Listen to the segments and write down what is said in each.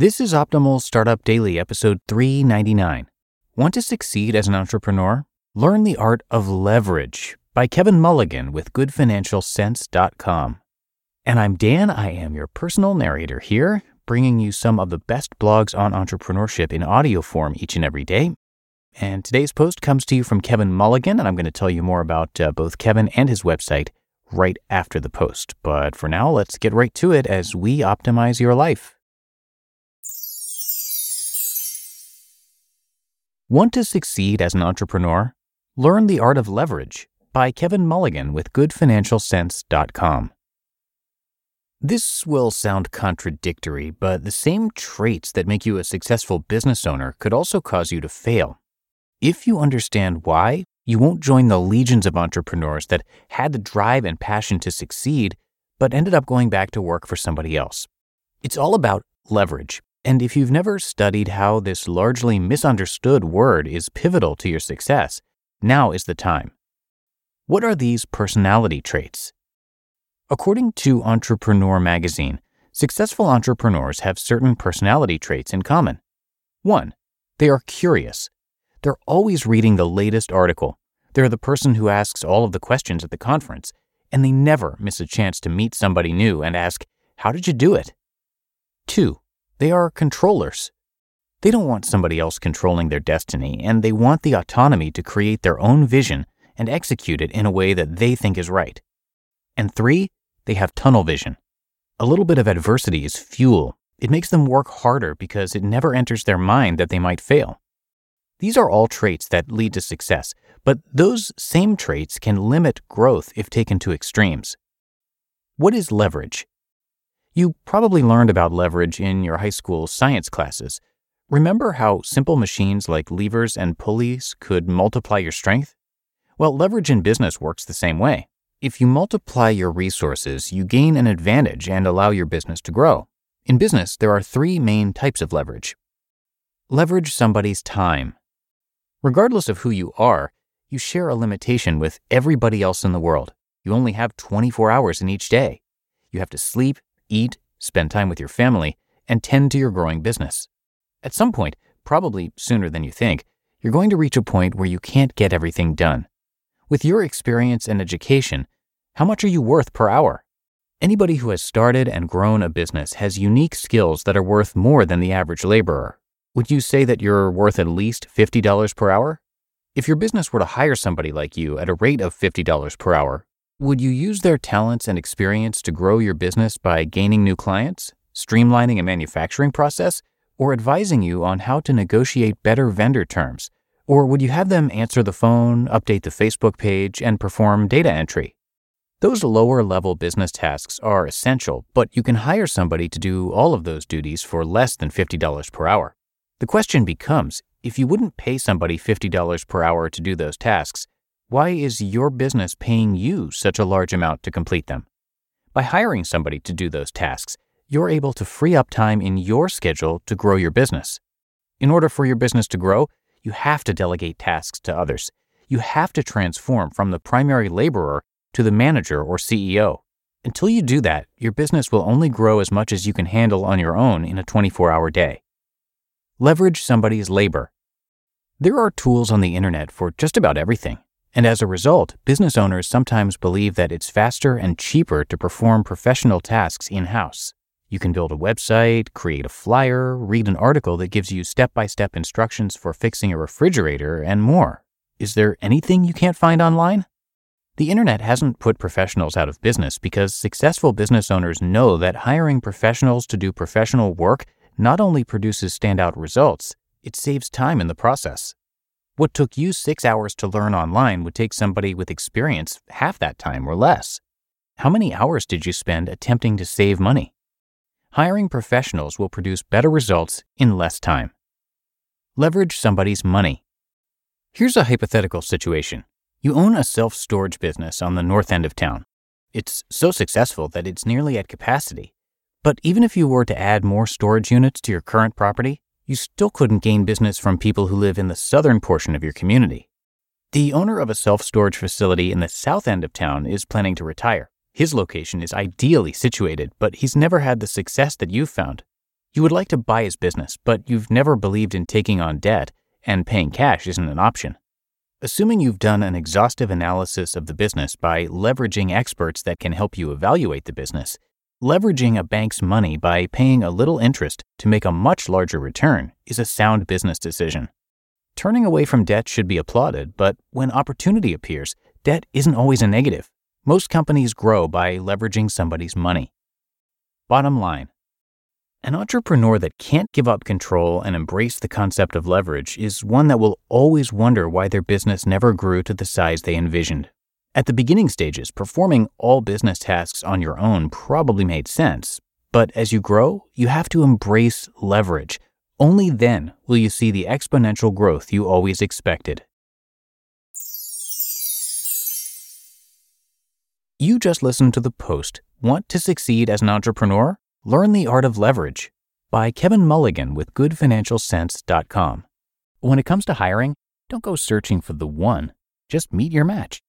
This is Optimal Startup Daily, episode 399. Want to succeed as an entrepreneur? Learn the art of leverage by Kevin Mulligan with goodfinancialcents.com. And I'm Dan, I am your personal narrator here, bringing you some of the best blogs on entrepreneurship in audio form each and every day. And today's post comes to you from Kevin Mulligan, and I'm going to tell you more about uh, both Kevin and his website right after the post. But for now, let's get right to it as we optimize your life. Want to succeed as an entrepreneur? Learn the Art of Leverage by Kevin Mulligan with GoodFinancialCents.com. This will sound contradictory, but the same traits that make you a successful business owner could also cause you to fail. If you understand why, you won't join the legions of entrepreneurs that had the drive and passion to succeed, but ended up going back to work for somebody else. It's all about leverage and if you've never studied how this largely misunderstood word is pivotal to your success, now is the time. What are these personality traits? According to Entrepreneur magazine, successful entrepreneurs have certain personality traits in common. 1. They are curious. They're always reading the latest article. They're the person who asks all of the questions at the conference, and they never miss a chance to meet somebody new and ask, How did you do it? 2. They are controllers. They don't want somebody else controlling their destiny, and they want the autonomy to create their own vision and execute it in a way that they think is right. And three, they have tunnel vision. A little bit of adversity is fuel. It makes them work harder because it never enters their mind that they might fail. These are all traits that lead to success, but those same traits can limit growth if taken to extremes. What is leverage? You probably learned about leverage in your high school science classes. Remember how simple machines like levers and pulleys could multiply your strength? Well, leverage in business works the same way. If you multiply your resources, you gain an advantage and allow your business to grow. In business, there are three main types of leverage. Leverage somebody's time. Regardless of who you are, you share a limitation with everybody else in the world. You only have 24 hours in each day. You have to sleep, eat, spend time with your family, and tend to your growing business. At some point, probably sooner than you think, you're going to reach a point where you can't get everything done. With your experience and education, how much are you worth per hour? Anybody who has started and grown a business has unique skills that are worth more than the average laborer. Would you say that you're worth at least $50 per hour? If your business were to hire somebody like you at a rate of $50 per hour, would you use their talents and experience to grow your business by gaining new clients, streamlining a manufacturing process, or advising you on how to negotiate better vendor terms? Or would you have them answer the phone, update the Facebook page, and perform data entry? Those lower level business tasks are essential, but you can hire somebody to do all of those duties for less than $50 per hour. The question becomes if you wouldn't pay somebody $50 per hour to do those tasks, why is your business paying you such a large amount to complete them? By hiring somebody to do those tasks, you're able to free up time in your schedule to grow your business. In order for your business to grow, you have to delegate tasks to others. You have to transform from the primary laborer to the manager or CEO. Until you do that, your business will only grow as much as you can handle on your own in a 24 hour day. Leverage somebody's labor. There are tools on the internet for just about everything. And as a result, business owners sometimes believe that it's faster and cheaper to perform professional tasks in house. You can build a website, create a flyer, read an article that gives you step by step instructions for fixing a refrigerator, and more. Is there anything you can't find online? The internet hasn't put professionals out of business because successful business owners know that hiring professionals to do professional work not only produces standout results, it saves time in the process. What took you six hours to learn online would take somebody with experience half that time or less. How many hours did you spend attempting to save money? Hiring professionals will produce better results in less time. Leverage somebody's money. Here's a hypothetical situation. You own a self storage business on the north end of town. It's so successful that it's nearly at capacity. But even if you were to add more storage units to your current property, you still couldn't gain business from people who live in the southern portion of your community. The owner of a self storage facility in the south end of town is planning to retire. His location is ideally situated, but he's never had the success that you've found. You would like to buy his business, but you've never believed in taking on debt, and paying cash isn't an option. Assuming you've done an exhaustive analysis of the business by leveraging experts that can help you evaluate the business, leveraging a bank's money by paying a little interest to make a much larger return is a sound business decision. Turning away from debt should be applauded, but when opportunity appears, debt isn't always a negative. Most companies grow by leveraging somebody's money. Bottom line An entrepreneur that can't give up control and embrace the concept of leverage is one that will always wonder why their business never grew to the size they envisioned. At the beginning stages, performing all business tasks on your own probably made sense, but as you grow, you have to embrace leverage. Only then will you see the exponential growth you always expected. You just listened to the post Want to Succeed as an Entrepreneur? Learn the Art of Leverage by Kevin Mulligan with GoodFinancialCents.com. When it comes to hiring, don't go searching for the one, just meet your match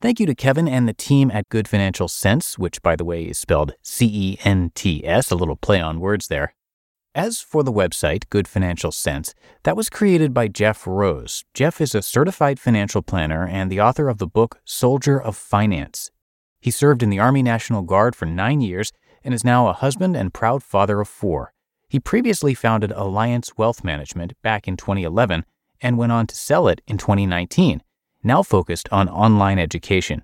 Thank you to Kevin and the team at Good Financial Cents, which, by the way, is spelled C E N T S, a little play on words there. As for the website, Good Financial Cents, that was created by Jeff Rose. Jeff is a certified financial planner and the author of the book Soldier of Finance he served in the Army National Guard for nine years and is now a husband and proud father of four. He previously founded Alliance Wealth Management back in 2011 and went on to sell it in 2019, now focused on online education.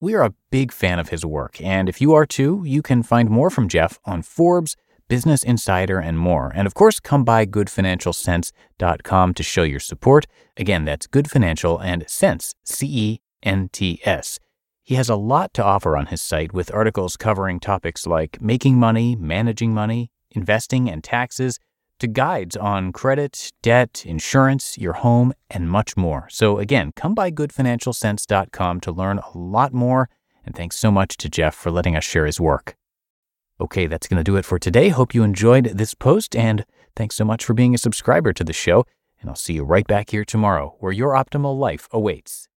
We are a big fan of his work, and if you are too, you can find more from Jeff on Forbes, Business Insider, and more. And of course, come by goodfinancialcents.com to show your support. Again, that's Good Financial and Cents, C E N T S. He has a lot to offer on his site with articles covering topics like making money, managing money, investing, and taxes, to guides on credit, debt, insurance, your home, and much more. So, again, come by goodfinancialcents.com to learn a lot more. And thanks so much to Jeff for letting us share his work. Okay, that's going to do it for today. Hope you enjoyed this post, and thanks so much for being a subscriber to the show. And I'll see you right back here tomorrow where your optimal life awaits.